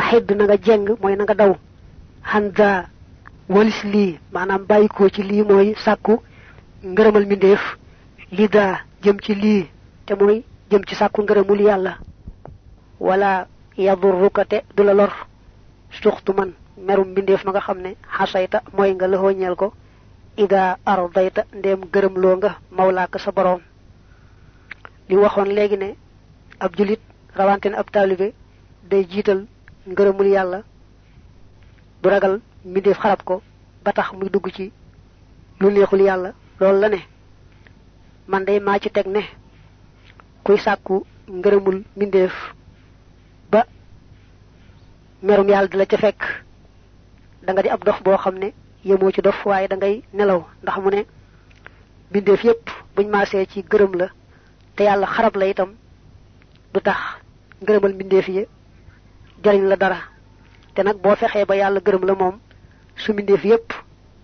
fa na nga jeng moy na nga daw. Handa walis li manam bayiko ci li moy sakku ngeureumal mindeef lida jëm ci li te moy jëm ci sakku yalla wala yadurruka te dula lor. Suxtu man merum mindeef nga xamne hasayta moy nga la ñel ko. Ida ardayta ndem gërem lo nga mawlaaka sa borom li waxon legi ne ab julit rawantene ab talibé day jital ngërëmul yàlla du ragal mbindeef xarab ko ba tax muy dugg ci lu neexul yàlla loolu la ne. Man day maa ci teg ne kuy sàkku ngërëmul ba merum yàlla di ca fekk da nga di ab dof boo xam ne yemoo ci dof waaye da ngay nelaw ndax mu ne mbindeef yépp buñ maasee ci gërëm la te yàlla xarab la itam du tax ngërëmal jariñ la dara. Te nag boo fexee ba yàlla gërëm la moom su mindeef yépp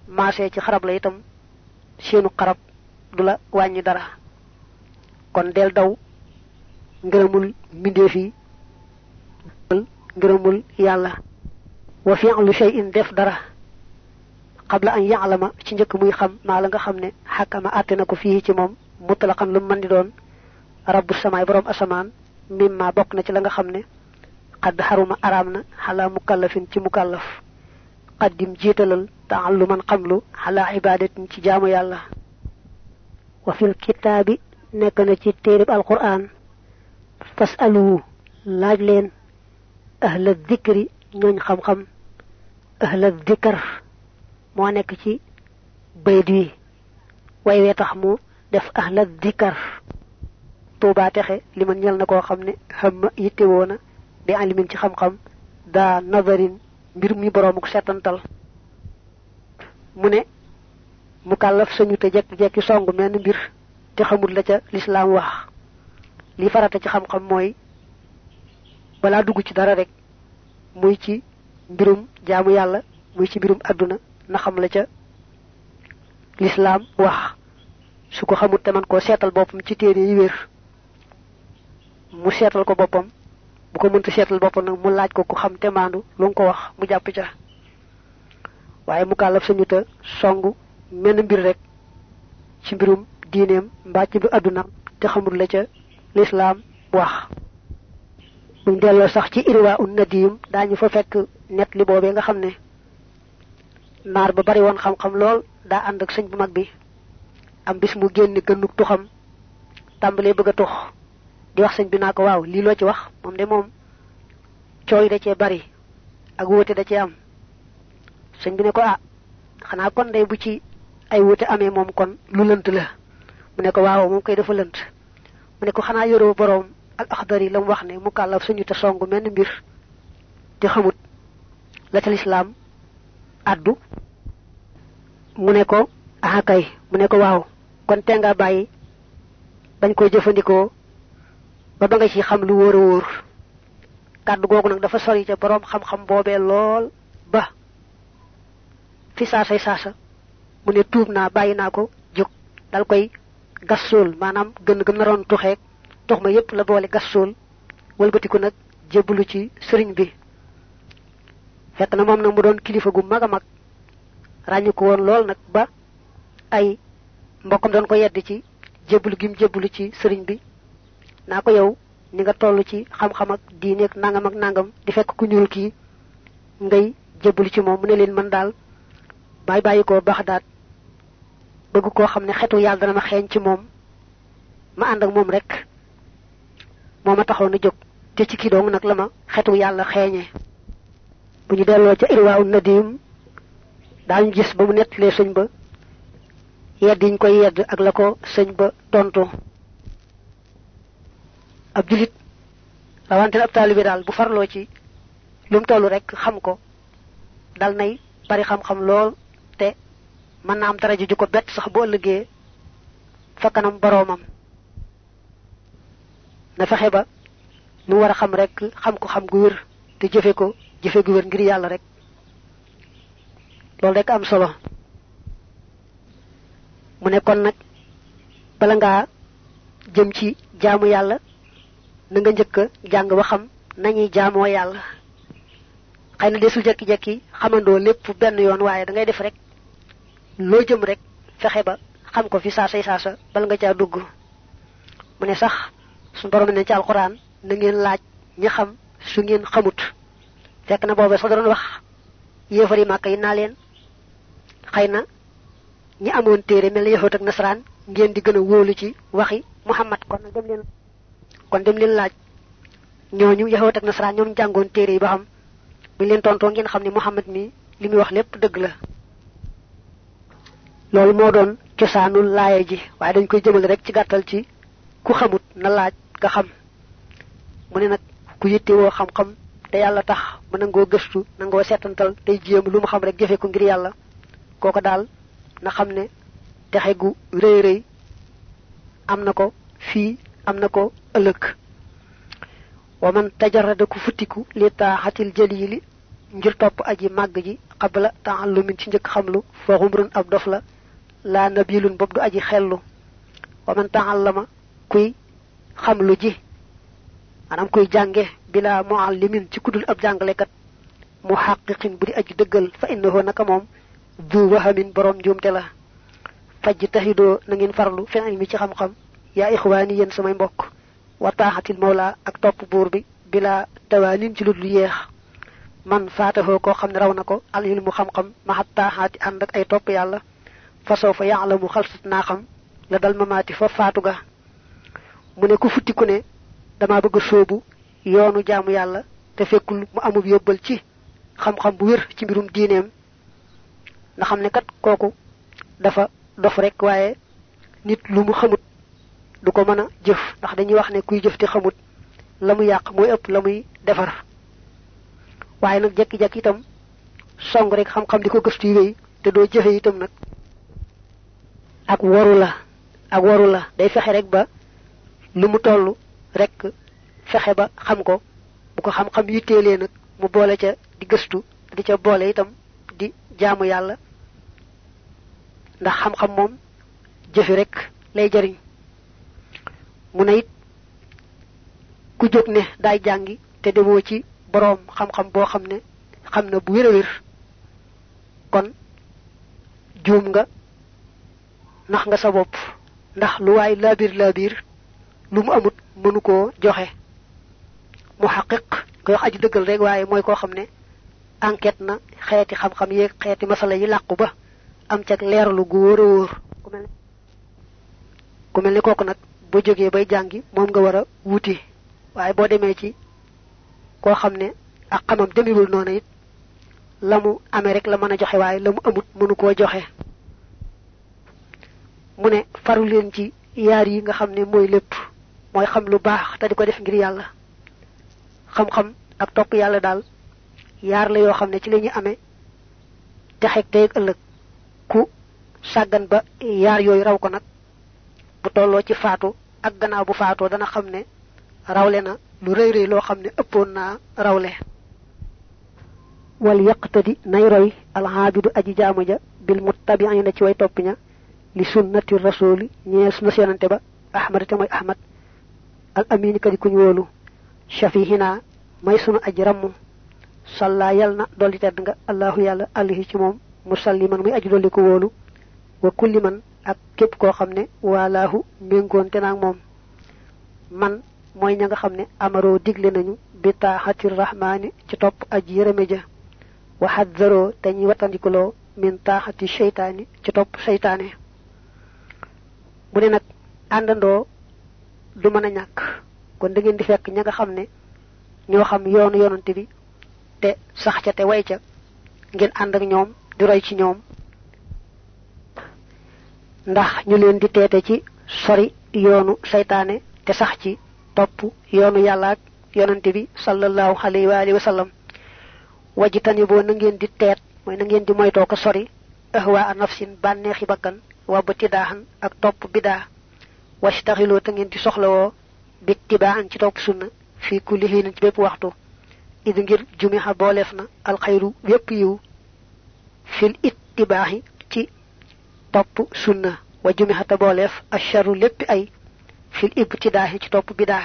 maasee ci xarab la itam seenu xarab du la wàññi dara. Kon del daw ngërëmul mindeef yi ngërëmul yàlla. Wa fi'lu shay'in def dara. Qabla an ya'lama ci njëkk muy xam maa la nga xam ne xakama àtte na ko fii ci moom mutlaqan lu mën di doon. Rabbu samaay borom asamaan mimma bokk na ci la nga xam qad haruma aramna ala mukallafin ci mukallaf. Qaddim jitalal ta'alluman qamlu ala ibadatin ci jaamu yalla wa fil kitabi nek na ci tereb alquran fasalu laaj leen ahla dhikri ñooñ xam-xam. Ahla dhikr moo nekk ci bayt wi. Way wee tax mu def ahla dhikr tuubaa texe li man ñel na koo xam ne xam yitte woona bi alimin ci xam-xam da nazarin mbir mi ko setantal mu ne mu kàllaf sañu te jekki-jekki song menn mbir te xamul la ca l'islam wax. Li farata ci xam-xam mooy balaa dugg ci dara rek muy ci mbirum jaamu yàlla muy ci mbirum aduna na xam la ca l'islam wax. Su ko xamul te man koo seetal boppam ci téere yi wér mu seetal ko boppam bu ko mënta seetal boppam nag mu laaj ko ku xam te maandu lu ko wax mu jàpp ca. Waaye mu kàllaf sañu ta song menn mbir rek ci mbirum bi adunam te xamul la ca lislaam wax. Buñ delloo sax ci irwa un nadim daañu fa fekk net li boobee nga xam ne naar ba bari woon xam-xam lool daa ànd ak sëñ bu mag bi. Am bis mu génn tuxam tàmbalee bëgg di wax señ bi nako waaw li lo ci wax mom de mom cioy da ci bari ak wote da ci am. Señ bi ne ko ah xana kon day bu ci ay wote amé mom kon lu leunt la. Mu ne ko waaw mom koy dafa leunt mu ne ko xana yoro borom al akhdari lam wax ne mukallaf suñu ta songu men mbir di xamut la ci l'islam addu mu ne ko ah kay. Mu ne ko waaw kon te nga bayyi bañ koy jëfandikoo ba ba nga ci xam lu wóor wóor kàddu googu nag dafa sori ca borom xam-xam boobee lool ba fi saasay saasa mu ne tuub naa bàyyi naa ko jóg dal koy gassool maanaam gën gën naroon tuxeeg tux ma yépp la boole gassool wëlbatiku nag jébbalu ci sëriñ bi. Fekk na moom nag mu doon kilifa gu mag a mag ràññu ko woon lool nag ba ay mbokkam doon ko yedd ci jébbalu gim jébbalu ci sëriñ bi naa ko yow ni nga toll ci xam-xam ak diine ak nangam ak nangam di fekk ku ñuul kii ngay jébbalu ci moom mu ne leen man daal bàyyi bàyyi ko baxdaat bëgg koo xam ne xetu yàlla dana ma xeeñ ci moom ma ànd ak moom rek. Moo ma jóg te ci dong nag la ma xetu yàlla bu ñu delloo ca irwaaw nadim daañu gis ba mu nettalee sëñ ba yedd koy yedd ak la ko sëñ ba tontu ab julit rawante ab taalibe daal bu farloo ci lum tollu rek xam ko dal nay bari xam-xam lool te mën na am dara ju ko bett sax bu ëllëgee fa kanam boroomam. Na fexe ba lu war a xam rek xam ko xam gu wér te jëfe ko jëfe gu wér ngir yàlla rek. Loolu rek am solo. Mu ne kon nag bala ngaa jëm ci jaamu yàlla na nga njëkk jàng ba xam nañuy jaamoo yàlla. Xëy na desul jekki-jekki xamandoo lépp benn yoon waaye da ngay def rek loo jëm rek fexe ba xam ko fi saasay saasa bal nga caa dugg. Mu ne sax su borom ne ci alquran na ngeen laaj ñi xam su ngeen xamut. Fekk na doon wax yéefari màkk yi naa ñi amoon téere mel ni ak nasaraan ngeen di gën a ci waxi muhammad kon dem leen kon dem leen laaj ñooñu yahoot ak nasaraan ñoom jàngoon téere yi ba xam leen tontoo ngeen xam ne muhammad mi li muy wax lépp dëgg la loolu moo doon cosaanul laaya ji waaye dañ koy jëmal rek ci gàttal ci ku xamut na laaj nga xam mu ne nag ku yittewoo xam-xam te yàlla tax mu nangoo gëstu nangoo setantal tey jéem lu mu xam rek jëfe ko ngir yàlla kooko daal na xam ne texe gu rëy rëy am na ko fii am na ko ëllëg wa man tajarrada ku futtiku li taaxatil jalili ngir topp aji màgg ji qabla taallumin ci njëkk xamlu fa xumrun ab dof la nabilun bob du aji xellu. Wa man ta'allama kuy xamlu ji manam kuy jànge bila muallimin ci kudul ab kat muhaqqiqin budi aji deugal fa innahu naka mom du wahamin borom njumte la. Na ngeen farlu fi ilmi ci xam-xam ya ikhwani yeen samay mbokk wa taahatil mawla ak top bur bi bila tawanin ci ludul yeex man faataho ko xamne raw nako al ilmu xam-xam ma hatta hati andak ay top yalla fa sawfa ya'lamu khalsat na xam la dal mamati fa faatu ga. Mu ne ne yàlla mu amub yóbbal ci xam-xam bu wér ci mbirum diineem. Na xam ne dafa dof rek nit lu mu du ko mën a jëf. Ndax dañuy wax ne kuy jëf te xamut la mu yàq mooy ëpp la muy defar. Waaye nag jekki-jekki itam song rek xam-xam di ko gëstu yi te doo jëfe itam nag. Ak waru la ak waru la. Day fexe rek ba lu mu toll rek fexe ba xam ko. Bu ko xam-xam yitteelee nag mu boole ca di gëstu di ca boole itam di jaamu yàlla. Ndax xam-xam moom jëfi rek lay jariñ mu ne it ku jóg ne daay jàngi te demoo ci boroom xam-xam boo xam ne xam na bu wér a wér. Kon juum nga nax nga sa bopp. Ndax lu waay laabir laabir lu mu amut mënu koo joxe. Mu xaqiq koy wax aji dëggal rek waaye mooy koo xam ne enquête na xeeti xam-xam yeeg xeeti masala yi làqu ba am cag gu wóor a wóor. Ku mel ni kooku nag boo jógee bay jàngi moom nga war a wuti. Waaye boo demee ci koo xam ne ak xamam demiwul noonu it la mu amee rek la mën a joxe waaye la mu amut mënu koo joxe. Mu ne faru leen ci yaar yi nga xam ne mooy lépp mooy xam lu baax te di ko def ngir yàlla. Xam-xam ak topp yàlla daal yaar la yoo xam ne ci la ñuy amee texeeg teeg ëllëg. Ku sàggan ba yaar yooyu raw ko nag bu tolloo ci faatu ak gannaaw bu faatoo dana xam ne rawle na lu rëy rëy loo xam ne ëppoon naa rawle wal yaqtadi nay roy alxaabidu aji jaamu ja bil muttabiina ci way topp ña li sunnati rasuli ñeel sunna yonante ba ahmad te mooy ahmad al amin kadi kuñ wóolu shafihina may sunu aji ramm salla yal na dolli tedd nga allahu yàlla alihi ci moom musalliman muy aji dolli ko wóolu wa kulli man ak képp koo xam ne walaahu méngoonte naag moom. Man mooy ña nga xam ne amaroo digle nañu bi taaxati rahmaani ci topp aji yërëme ja. Waxaat xadzaroo te ñuy wattandikuloo min taaxati seytaani ci topp seytaane. Bu ne nag àndandoo du mën a ñàkk. Kon da ngeen di fekk ña nga xam ne ñoo xam yoonu yonante bi te sax ca te way ca ngeen ànd ak ñoom di roy ci ñoom. Ndax ñu leen di teete ci sori yoonu saytaane te sax ci topp yoonu yàlla ak yonante bi sallallahu alayhi wa alihi sallam. wajitani boo na ngeen di teet mooy na ngeen di moytoo ko sori ahwa nafsin bànneexi bakkan wa batidahan ak top bida washtaxilu ta ngeen di soxlawoo bittibaan ci top sunna fi kulli hin ci bepp waxtu. id ngir jumiha bolef na al khairu yépp yiw fil ittibaahi ci top sunna wa jumiha ta bolef asharu lépp ay fil ibtidaahi ci top bida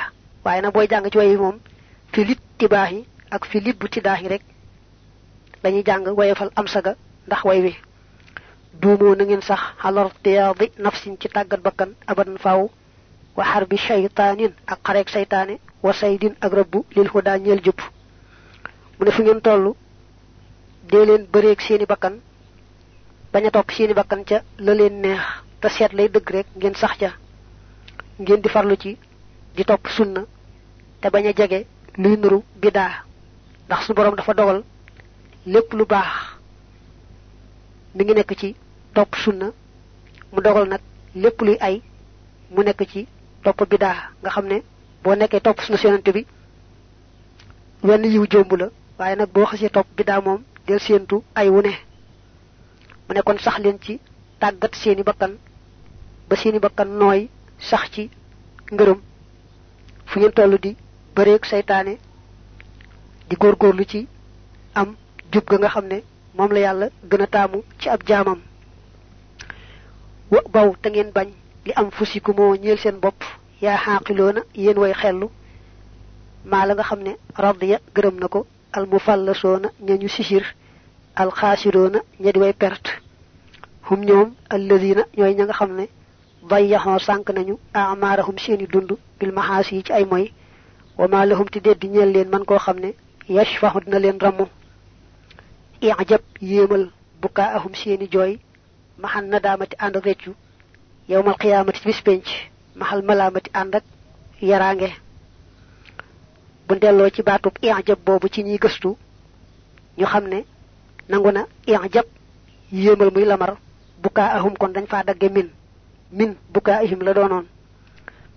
waaye na boy jàng ci way mom fil ittibaahi ak fil ibtidaahi rek dañuy jàng wayefal am saga ndax way wi. Duumoo na ngeen sax xalor tiyaadi nafsin ci tàggat bakkan abadan faaw wa harbi shaytanin ak xareek saytaane wa saydin ak rabbu lil huda ñeel jub mu ne fu ngeen toll dee leen seeni bakkan bañ a topp seeni bakkan ca la leen neex te seet lay dëgg rek ngeen sax ca. Ngeen di farlu ci di topp sunna te bañ a jege luy nuru bidaa ndax su borom dafa dogal lépp lu baax mi ngi nekk ci topp sunna mu dogal nag lépp luy ay mu nekk ci topp bidaa nga xam ne boo topp sunna yonante bi wenn yiw jomb la waaye nag boo xasee topp bidaa moom del séentu ay wu mu ne kon sax leen ci tàggat seeni bakkan ba seeni bakkan nooy sax ci ngërëm. Fu ngeen toll di bëreeg saytaane di góorgóorlu ci am jub ga nga xam ne moom la yàlla gën a taamu ci ab jaamam. Wa baw te ngeen bañ li am fusiku moo ñeel seen bopp. Yaa xaaqiloona yéen way xellu. Maa la nga xam ne radiya gërëm na al mufallasoona ñañu sisir. Al xaasiroona ña di way perte hum ñoom alladina ñooy ña nga xam ne bayyaxoo sànk nañu amaarahum seeni dund bil maxaas yi ci ay moy wa ma lahum ti deddi ñeel leen man koo xam ne yashfahu dina leen ramu ijab yéemal bukaahum seeni jooy maxal nadaamati ànd ak reccu yowmal qiyaamati ci bis penc maxal malaamati ànd ak yaraange bu delloo ci baatub ijab boobu ci ñiy gëstu ñu xam ne nangu na ijab yéemal muy lamar bukaahum kon dañ faa dagge min. Min bukaahim la doonoon.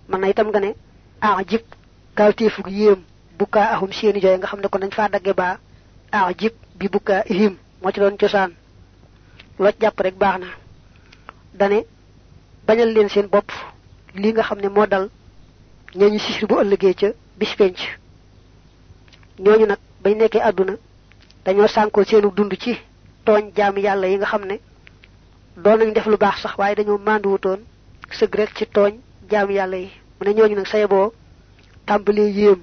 Man na itam nga ne ajib kawteefug yéem bukaahum seeni jooy nga xam ne kon dañ faa dagge ajib bi bukaahim moo ci doon cosaan. Loo jàpp rek baax na. Dane bañal leen seen bopp li nga xam ne dal sisir bu ëllëgee ca bis penc. Ñooñu nag bañ nekkee àdduna dañoo sànkoo seenu dund ci tooñ jaami yàlla yi nga doon nañ def lu baax sax waaye dañoo mànduwutoon sëgg rek ci tooñ jaami yàlla yi. Mu ne ñooñu nag saye boo tàmbalee yéem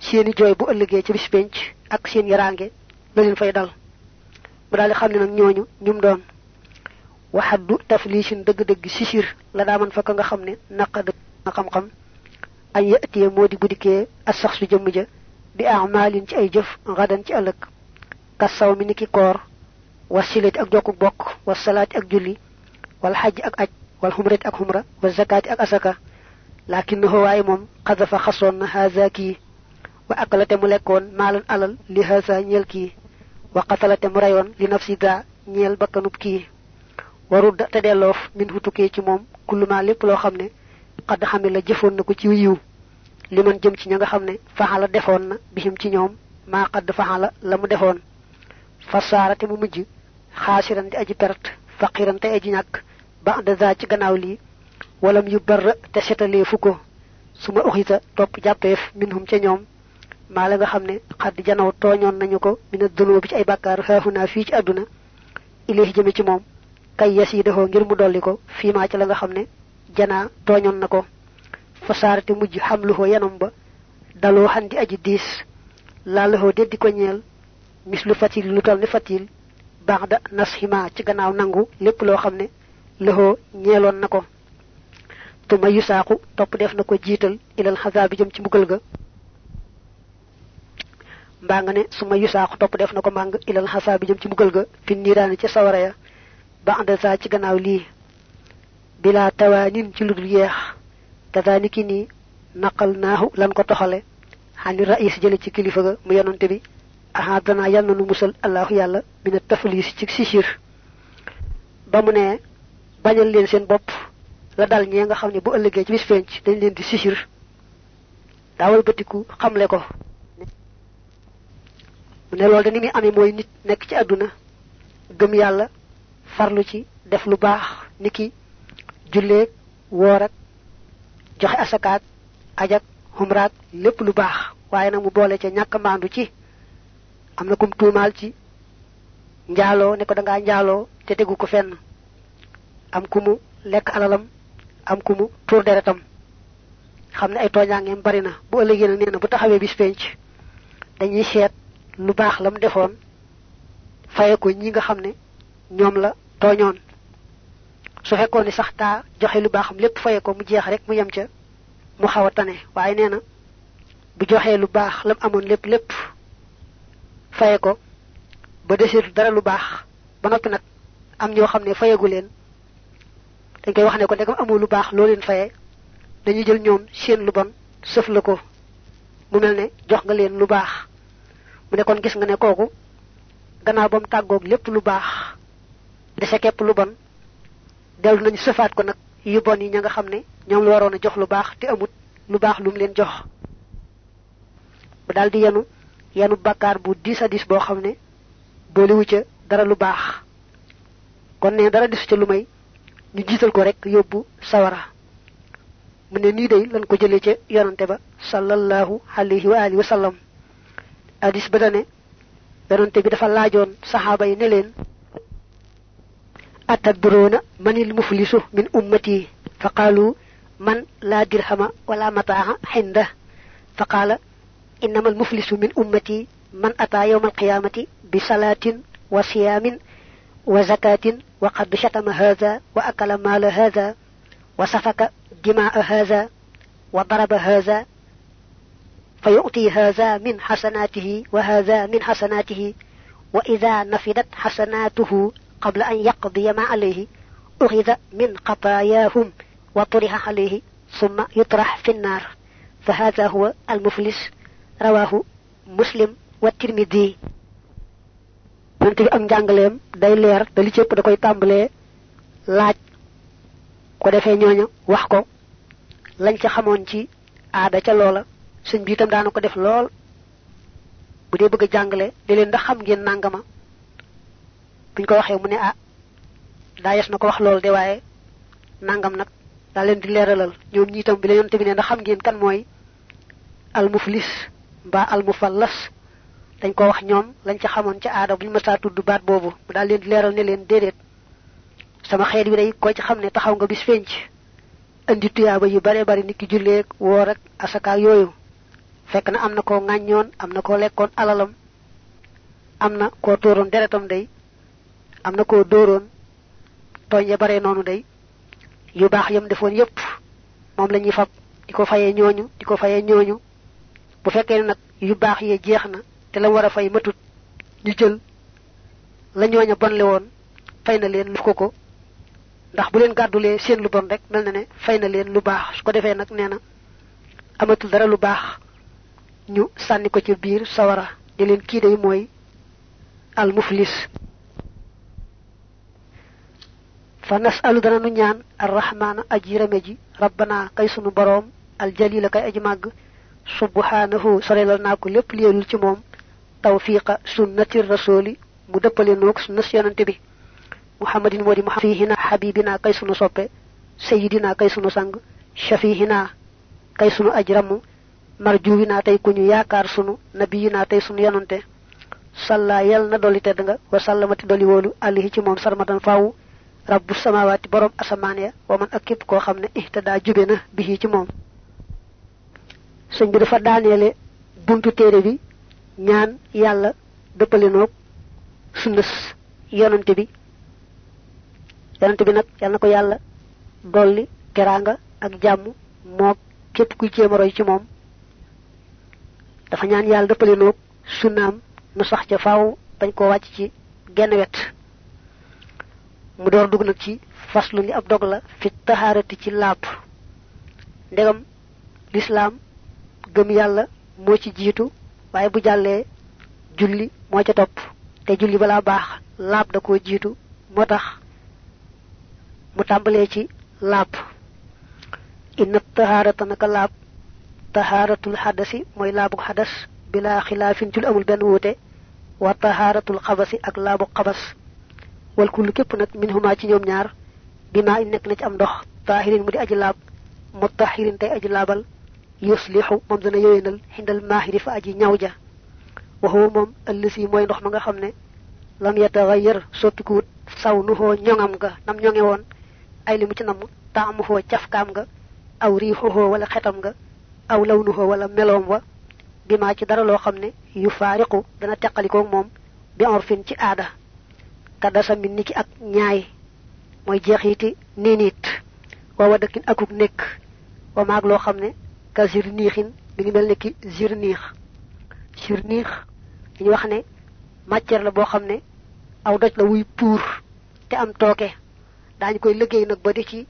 seeni jooy bu ëllëgee ca bis penc ak seen yaraange la leen fay dal. Mu daal di xam ne nag ñooñu ñum doon. Waxaddu dëgg-dëgg sisir la daa man fa ka nga xam ne naqa dëgg na xam-xam. Moo di buddikee as sax su jëmm ja bi amalin ci ay jëf ngadan ci ëllëg. Mi koor wa silati ak jokku bokk wa salaati ak julli wal xajj ak aj wal xumrati ak xumra wa zakaati ak asaka lakinnahu waaye moom xadafa xasoon na haza kii wa akalate mu lekkoon maalan alal li haza ñeel kii wa qatalate mu rayoon li nafsi gaa ñeel bakkanub kii warudda te delloof min fu tukkee ci moom kulluma lépp loo xam ne xadd xame la jëfoon na ko ci yiw li man jëm ci ña nga xam ne faxala defoon na bihim ci ñoom maa xadd faxala la mu defoon fasaara te mu mujj xaasiran di aji perte faqiran te aji ñàkk ba da ci gannaaw lii walam yu barra te setalee fu ko su ma uxita topp jàppeef minhum ca ñoom maa la nga xam ne xadd janaw tooñoon nañu ko mina dunoo bi ci ay bàkkaar xaaxunaa fii ci àdduna ilayhi jëme ci moom kay yes yi ngir mu ci la nga mujj yanam ba aji deddi ko ñeel fatil lu toll ni fatil baax da nasxima ci gannaaw nangu lépp loo xam ne lëxoo ñeeloon na ko. Tuma yusaaku topp def na ko jiital ilal xasaabi jëm ci mbugal ga. Mbaa nga ne suma yusaaku topp def na ko ilal xasaabi jëm ci mbugal ga fi niiraani ci sawara ya baax da saa ci gannaaw lii. Bila tawaanin ci lu dul yeex. Kazaniki nii naqal naahu lan ko toxale. Xani rais jële ci kilifa ga mu yonante bi ahadana yal na nu musal allahu yàlla mina taflis ci sisir ba mu ne bañal leen seen bopp la dal ñee nga xam ne bu ëllëgee ci bis penc dañ leen di sisir daawal bëtiku xamle ko. Mu ne loolu da ni amee mooy nit nekk ci àdduna gëm yàlla farlu ci def lu baax niki julleeg woor ak joxe asakaak ajak xumraak lépp lu baax. Waaye mu boole ca ñàkk maandu ci am na kum tuumaal ci njaaloo ne ko dangaa njaaloo te tegu ko fenn. Am mu alalam am ku mu tuur deretam. Xam ne ay tooñaangeem bari na. Bu ëllëgee nag nee na bu taxawee bis penc dañuy seet lu baax la mu defoon faye ko ñi nga xam ne ñoom la tooñoon. Su fekkoon ni sax daa joxe lu baaxam lépp ko mu jeex rek mu yem ca mu xaw tane. Waaye bu lu baax lam amoon lépp lépp faye ko ba deseetu dara lu baax ba noppi nag am ñoo xam ne fayagu leen dañ koy wax ne ko ndegam amoo lu faye dañu jël ñoom seen lu bon sëf la ko mu mel ne jox nga leen lu baax mu ne kon gis nga ne kooku gannaaw ba mu tàggoog lépp lu baax dese képp lu bon dellu nañu sëfaat ko nag yu bon yi nga ñoom la jox lu amut lu baax lu mu jox yenu yenu bakkaar bu diis a diis boo xam ne ca dara lu baax. kon ne dara disu ca lu may ñu jiital ko rek yóbbu sawara. mu ne nii day lan ko jëlee ca yonante ba sallallahu alayhi wa alihi wa sallam. Hadis ba dane yonante bi dafa laajoon saxaaba yi ne leen manil muflisu min ummati? Fa man la dirhama wala hinda fa إنما المفلس من أمتي من أتى يوم القيامة بصلاة وصيام وزكاة وقد شتم هذا وأكل مال هذا وسفك دماء هذا وضرب هذا فيؤتي هذا من حسناته وهذا من حسناته وإذا نفدت حسناته قبل أن يقضي ما عليه أخذ من خطاياهم وطرح عليه ثم يطرح في النار فهذا هو المفلس rawahu muslim wa tirmidhi. Buntu bi ak njàngaleem day leer da li ci ëpp da koy tàmbalee laaj. Ko defee ñooña wax ko lañ ca xamoon ci aada ca loola. Sëñ bi itam daana ko def lool. Bu dee bëgg a jàngale di leen ndax xam ngeen nangama buñ ko waxee mu ne ah yes wax lool de waaye nangam nag daa leen di leeralal. Ñoom ñi bi bi xam ngeen kan mooy al muflis mbaa almufallas. Dañ ko wax ñoom lañ ca xamoon ca aada buñ mësaa tudd baat boobu mu daal leen leeral ne leen déedéet. Sama xeet wi day ko ci xam ne taxaw nga bis fenc. Andi tuyaaba yu bare bari niki julleeg woor ak asaka yooyu. Fekk na am na koo ŋàññoon am na koo lekkoon alalam. Am na koo deretam day. Am na koo dóoroon tooñ ya bare noonu day. Yu baax yam defoon yépp. Moom la ñuy fab. Di ko ñooñu di ko ñooñu bu fekkee nag yu baax yee jeex na te la war a fay matut ñu jël la ñooña bonle woon fay na leen lu ko ko. Ndax bu leen gàddulee seen lu bon rek mel na ne fay na leen lu baax. Su ko defee nag nee na amatul dara lu baax ñu sànni ko ci biir sawara. Di leen kii day mooy al muflis. Fa nasalu dana nu ñaan arrahmaana aji rame ji rabbana kay sunu boroom aljalila kay aji màgg subhanahu sorelal naa ko lépp liyeelul ci moom tawfiqa sunnati rasuli mu dëppale noog sunnas yonante bi muhammadin moo di habibina kay sunu soppe sayidina kay sunu sang shafihina kay sunu ajramu marjuwina tey ku ñu yaakaar sunu nabiyina tey sunu yonante. Salla yal na dolli tedd nga wa sallamati dolli wóolu alihi ci moom sarmatan faaw rabbu samawaati borom asamaan ya wa man ak képp koo xam ne ihtada bihi ci sëñ bi dafa daaneele buntu téere bi ñaan yàlla dëppale noog sunnas yonante bi. Yonante bi nag yal na ko yàlla dolli teraanga ak jàmm moog képp kuy jéem a roy ci moom. Dafa ñaan yàlla dëppale noog sunnaam nu sax ca faaw bañ koo wàcc ci genn wet. Mu door dugg nag ci faslu li ab dog la fi taxaarati ci laab ndegam lislaam gëm yàlla moo ci jiitu waaye bu jàllee julli moo ca topp. Te julli balaa baax laab da koo jiitu. Moo tax mu tàmbalee ci laab. Inna tahaarata naka laab? Tahaaratul xadasi mooy laabuk xadas bilaa xilaafin lu amul benn wuute. Wa tahaaratul xabasi ak laabu xabas. Wal kullu képp nag min huma ci ñoom ñaar bi maa in nekk na ci am ndox. Taahirin mu di aji laab. Mutahirin tey aji yuslihu moom dana yowénal xindal maahiri fa aji ñaw ja. Waxuwa moom ëllësi mooy ndox ma nga xam ne lam yataxayar soppikuwut saw nu xoo ñoŋam nga nam ñoŋe woon. Ay li mu ci namm taamu xoo cafkaam nga aw riixuxoo wala xetam nga aw law nu xoo wala meloom wa. Bi maa ci dara loo xam ne yu faariqu dana teqalikoog moom bi orfin ci aada. Kadasa min niki ak ñaay mooy jeexiti ninit wawa dëkkin akuk nekk wa maag loo xam ne ka zir niixin mi ngi mel ne ki zir niix zir niix dañu wax ne matière la boo xam ne aw doj la wuy puur te am tooke daañu koy liggéey nag ba di ci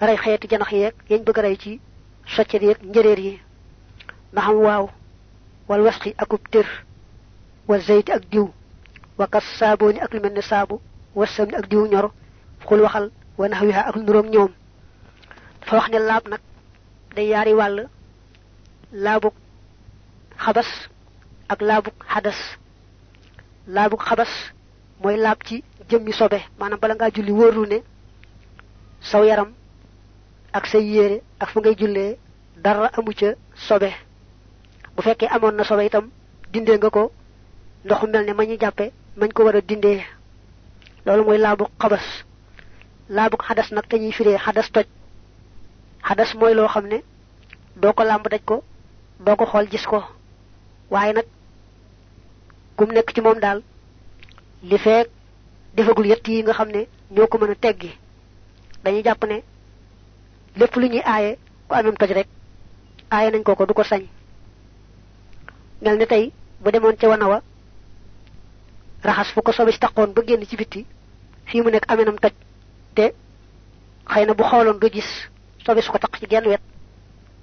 rey xeeti janax yeeg yañ bëgg rey ci soccet yeeg njëreer yi ndaxam waaw wal wasqi akub tër wa zayti ak diw wa kas saaboni ak lu mel ne saabu wa samni ak diw ñor xul waxal wa naxwiha ak nuróom ñoom dafa wax ne laab nag day yaari wàll laabuk xabas ak laabuk xadas. Laabuk xabas mooy laab ci jëmmi sobe maanaam bala ngaa julli wóorlu ne saw yaram ak say yére ak fu ngay jullee dara amu ca sobe. Bu fekkee amoon na sobe itam dindee nga ko ndoxu mel ne ma ñu jàppe mañ ko war a dindee. Loolu mooy laabu xabas. Laabu xadas nag te ñuy firee xadas toj. Xadas mooy loo xam ne ko làmb daj ko doo ko xool gis ko. Waaye nag kum nekk ci moom daal li feek defagul yett yi nga xam ne ñoo ko mën a teggi. Dañuy jàpp ne lépp lu ñuy aaye ku amem toj rek aaye nañ ko ko du ko sañ. Mel ni tey bu demoon ca wana wa raxas fu ko ba génn ci bitti fii mu nekk amenam toj te bu xooloon du gis sobe su ko taq ci genn wet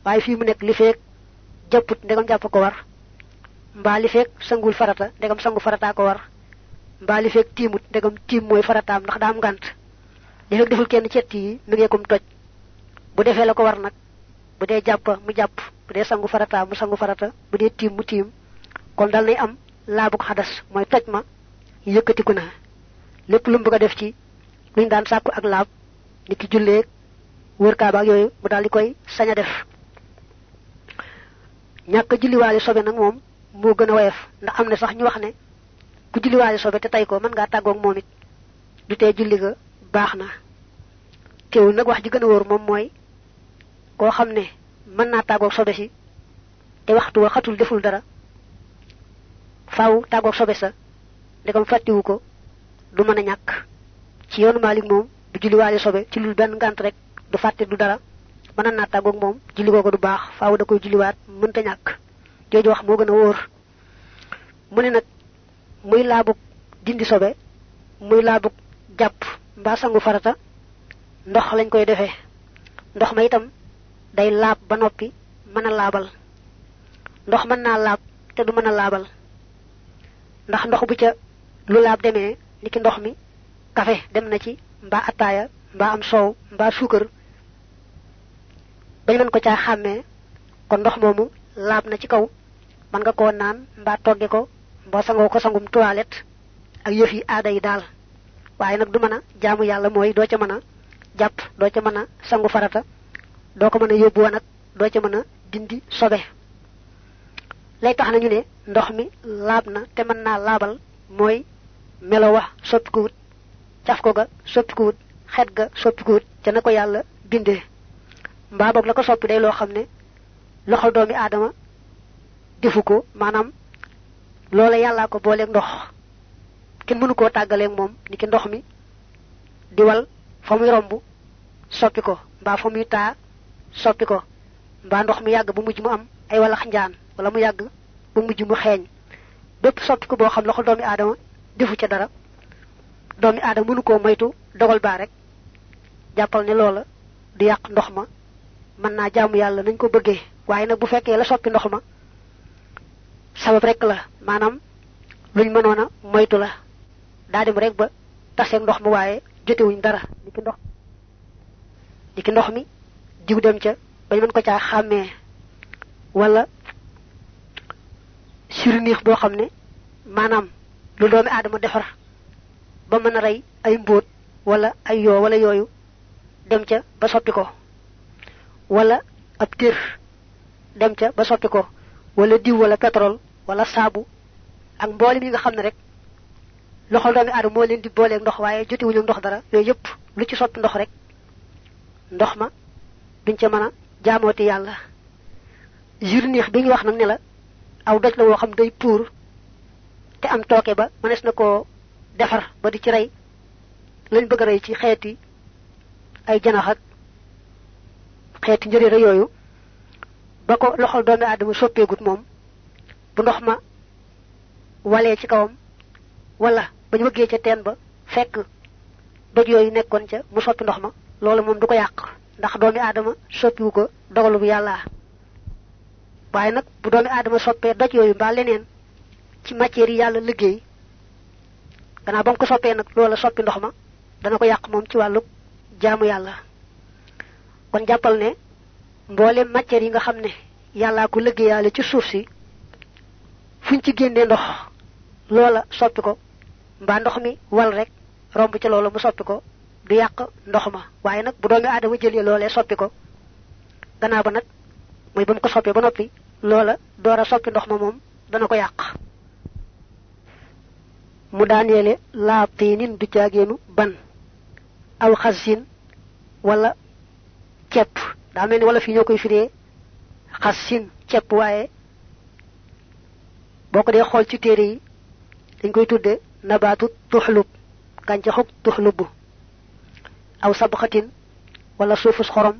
waaye fii mu nekk li feek jàpput ndegam jàpp ko war mbaa li sangul farata ndegam sangu farataa ko war mbaa li feek tiimut ndegam tiim mooy farataam ndax daa am ngànt li feek deful kenn cet yi mi ngeekum toj bu defee la ko war nag bu dee jàpp mu jàpp bu dee sangu farata mu sangu farata. Bu dee tiim mu tiim kon dal nay am laabuk xadas mooy toj ma yëkkatiku na lépp lu mu bëgg a def ci. Luñ daan sàkku ak laab ni ki wër kaaba ak yooyu mu daal di def. Ñàkk julliwaale sobe nag moom moo gën a woyof ndax am na sax ñu wax ku julliwaale sobe te tey ko mën ngaa tàggoog moom it du tee julli ga baax na. Teewul nag wax ji gën a wóor sobe si waxtu wa deful dara faaw tàggoog sobe sa ndegam fàttiwu ko du mën a ci yoonu Maalik moom du julliwaale sobe ci benn ngànt rek du fàtte du dara. Mën naa tàggoog moom julli googu du baax faaw da koy julliwaat mënta ñàkk. Jooju wax moo gën a wóor. Mu ne nag muy laabug dindi sobe muy laabug jàpp mbaa sangu farata ndox lañ koy defee. Ndox ma itam day laab ba noppi mën a laabal. Ndox mën naa laab te du mën a ndax ndox bu ca lu laab demee niki ndox mi kafe dem na ci mbaa attaaya mbaa am soow mbaa suukar bañ mën ko caa xàmmee kon ndox moomu laab na ci kaw. Mën nga koo naan mbaa togge ko mbaa sangoo ko sangum toilette ak yëf yi aada yi daal. Waaye nag du mën jaamu yàlla mooy doo ca mën a jàpp doo ca sangu farata doo ko mën woon nag doo ca dindi sobe. Lay tax nañu ne ndox mi laab na te mën naa laabal mooy melo wax soppikuwut caf ko ga soppikuwut xet ga soppikuwut ca na ko yàlla bindee mbaa boog la ko soppi day loo xam ne loxol doomi aadama defu ko maanaam loola yàllaa ko booleeg ndox. Kenn mënu koo tàggaleeg moom ni ki ndox mi di wal fa muy romb soppi ko mbaa fa muy taa soppi ko mbaa ndox mi yàgg ba mujj mu am ay walax njaan wala mu yàgg ba mujj mu xeeñ. Bépp soppi ko boo xam loxol doomi aadama defu ca dara doomi aadama mënu koo moytu dogal baa rek jàppal ne loola du yàq ndox ma mën naa jaamu yàlla nañ ko bëggee. Waaye nag bu fekkee la soppi ndox ma sabab rek la. Maanaam luñ mënoon a moytu la. Daa dem rek ba taseeg ndox mi waaye jotewuñ dara. Ni ki ndox ni ki ndox mi diw dem ca bañ mën ko caa xàmmee. Wala surniix boo xam ne maanaam lu doomi aadama defar ba mën a rey ay mbóot wala ay yoo wala yooyu dem ca ba soppi ko wala ab tér dem ca ba soppi ko. Wala diw wala pétrole wala saabu ak mboolem yi nga xam ne rek loxol doomi aadama moo leen di booleeg ndox waaye jotewuñu ndox dara. Yooyu yëpp lu ci soppi ndox rek ndox ma duñ ca mën a jaamooti yàlla. Jurniix bi ñu wax nag ne la aw doj la woo xam day puur te am tooke ba mënees na koo defar ba di ci rey. Lañ bëgg rey ci xeeti ay janax ak xeeti njëriñ yooyu ba ko loxol doomi aadama soppeegut moom bu ndox ma walee ci kawam wala bañ wëggee ca teen ba fekk doj yooyu nekkoon ca mu soppi ndox ma loolu moom du ko yàq ndax doomi aadama soppiwu ko dogalu bu yàlla. Waaye nag bu doomi aadama soppee doj yooyu mbaa leneen ci matière yi yàlla liggéey gannaaw ba mu ko soppee nag loola soppi ndox ma dana ko yàq moom ci wàllu jaamu yàlla kon jàppal ne mboolem matière yi nga xam ne yàllaa ko liggéeyaale ci suuf si fuñ ci génnee ndox loola soppi ko. Mbaa ndox mi wal rek romb ci loola mu soppi ko du yàq ndox ma. Waaye nag bu doomi aadama jëlee loolee soppi ko gannaaw ba nag mooy ba mu ko ba noppi loola door a soppi ndox ma moom dana ko yàq. Mu daaneele laa tiinin du caageenu ban aw xasin wala cepp. Daa mel ni wala fi ñoo koy firee xasin cepp waaye boo ko dee xool ci téere yi dañ koy tudde nabaatu tuxlub gàncaxug tuxlubu. Aw sabxatin wala suufus xorom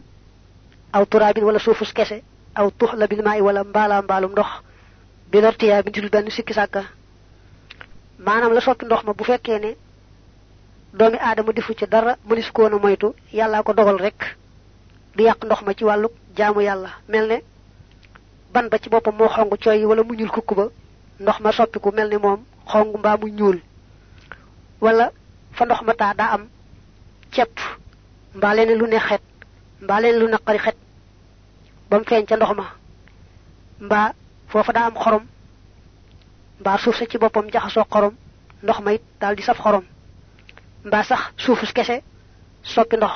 aw turaabin wala suufus kese aw tuxlabil maay wala mbaala mbaalum ndox. Bi lortiyaa bi dul benn sikki sàkka. Maanaam la soppi ndox ma bu fekkee ne doomi aadama defu ci dara mënis koon a moytu yàllaa ko dogal rek du yàq ndox ma ci wàllu jaamu yàlla. mel ne ban ba ci boppam moo xong cooy wala mu ñuul kukk ba ndox ma soppiku mel ni moom xong mbaa mu ñuul. wala fa ndox ma taa daa am cepp mbaa leneen lu ne xet mbaa leneen lu naqari xet ba mu feeñ ca ndox ma mbaa foofa daa am xorom mbaa suuf sa ci boppam jaxasoo xorom ndox ma it daal di saf xorom mbaa sax suufus kese soppi ndox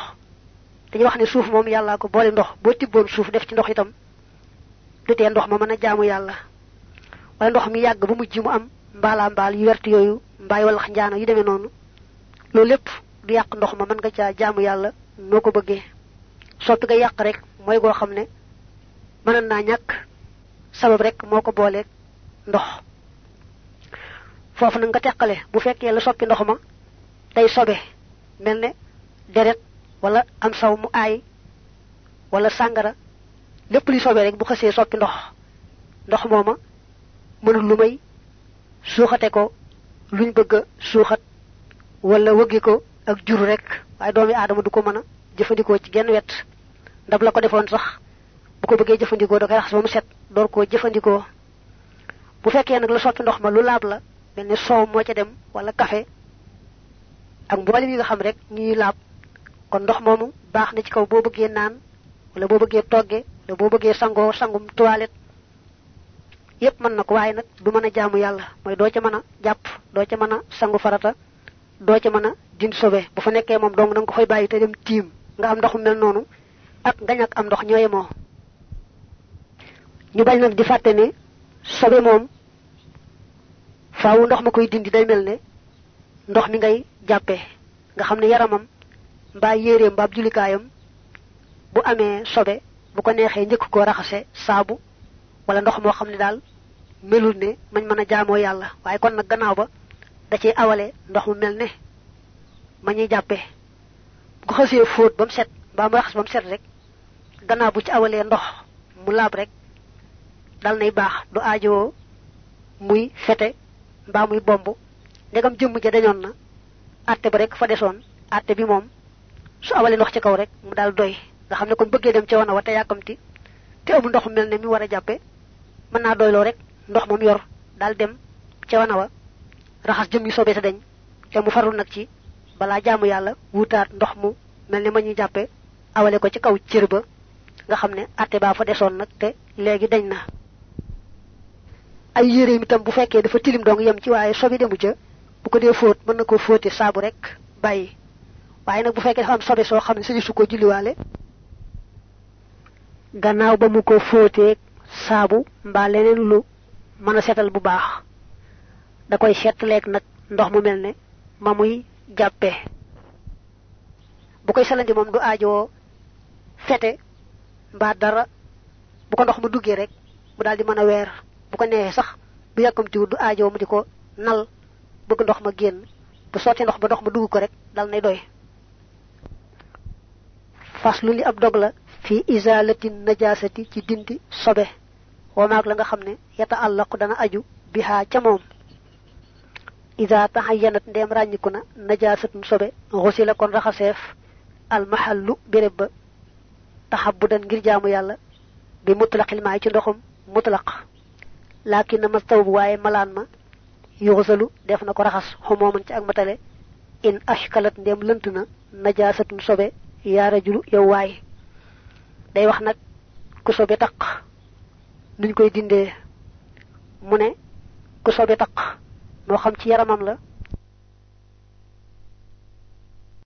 dañuy wax ne suuf moom yàllaa ko boole ndox. boo tibboon suuf def ci ndox itam du tee ndox ma mën a jaamu yàlla. wala ndox mi yàgg ba mujj mu am mbaalaa mbaal yu wert yooyu mbaay wala njaano yu demee noonu. loolu lépp du yàq ndox ma mën nga caa jaamu yàlla noo ko bëggee. soppi nga yàq rek mooy goo xam ne mënoon naa ñàkk. sabab rek moo ko booleeg ndox. foofu nga teqale bu fekkee la soppi ndox ma day sobe mel ne deret wala am saw mu aay wala sàngara lépp li sobe rek bu xasee soppi ndox ndox mooma mënul lu may ko luñ bëgg a wala wëggi ko ak jur rek waaye doomi du ko mën a jëfandikoo ci genn wet. Ndab la ko defoon sax bu ko bëggee jëfandikoo da koy raxas ba mu set door koo jëfandikoo. Bu fekkee nag la soppi ndox ma lu laab la mel soow moo ca dem wala café ak mboolem yi nga xam rek ñuy laab kon ndox moomu baax na ci kaw boo bëggee naan wala boo bëggee togge wala boo bëggee sangoo sangum toilette yépp mën na ko. Waaye nag du mën a jaamu yàlla. Mooy doo ca mën a jàpp doo ca a sangu farata doo ca mën a sobe. Bu fa nekkee moom dong danga ko fay bàyyi te dem tiim. Nga am ndox mel noonu ak nga ñàkk am ndox ñooye moo ñu bañ nag di fàtte ne sobe moom faawu ndox ma koy dindi. Day mel ne ndox mi ngay jàppee. Nga xam yaramam mbaa yéeréem mbaa julikaayam bu amee sobe bu ko neexee njëkk koo raxase saabu wala ndox moo xam ne daal melul ne mañ mën a jaamoo yàlla. Kon nag gannaaw ba da ciy awale ndox mu mel ne ma ñuy jàppee bu ko xasee fóot ba set mbaa mu raxas ba set rek gannaaw bu ci awalee ndox mu laab rek dal nay baax. Du muy fete mbaa muy bomb. Ndegam jëmm ja dañoon na àtte ba rek fa bi su awalee ndox ci kaw rek mu daal doy. Nga xam ne kon dem ca wana wa te yàkkamti te amul ndox mel ne mi war a jàppe mën naa doyloo rek ndox moom yor daal dem ca wana wa. Raxas jëm yu soobee sa dañ te mu farlu nag ci balaa jaamu yàlla wutaat ndox mu mel ne ma ñuy jàppe awale ko ci kaw cër ba nga xam ne àtte baa fa desoon nag te léegi dañ na. Ay yére mi tam bu fekkee dafa tilim dong yem ci waaye demu ca bu ko dee fóot mën na koo fóote saabu rek bàyyi waaye nag bu fekkee dafa am sobe soo xam ne sañu su ko julliwaale gannaaw ba mu ko fóotee saabu mbaa leneen lu mën a setal bu baax da koy seetleeg nag ndox mu mel ne ma muy jàppee bu koy salandi moom du aajoo fete mbaa dara bu ko ndox mu duggee rek mu daal di mën a weer. Bu ko neexee sax bu yàkkamtiwul du aajoo mu di ko nal bëgg ndox ma génn. Bu sotti ndox ba ndox ma dugg ko rek dal nay doy faslu li ab dog fi izalati najasati ci dindi sobe wa maag la nga xam yata àllaqu dana aju biha ca moom ida tahayyanat ndem ràññiku na najasatun sobe xusila kon raxaseef al mahallu béréb ba tahabbudan ngir jaamu yàlla bi mutlaqil maay ci ndoxum mutlaq lakin ma tawbu waaye ma yuxsalu def na ko raxas xumooman ci ak matale in ashkalat ndem lënt na najasatun sobe yaa rajulu yow waay. Day wax nag ku sobe taq. Nuñ koy dindee? Mu ne ku sobe xam ci yaramam la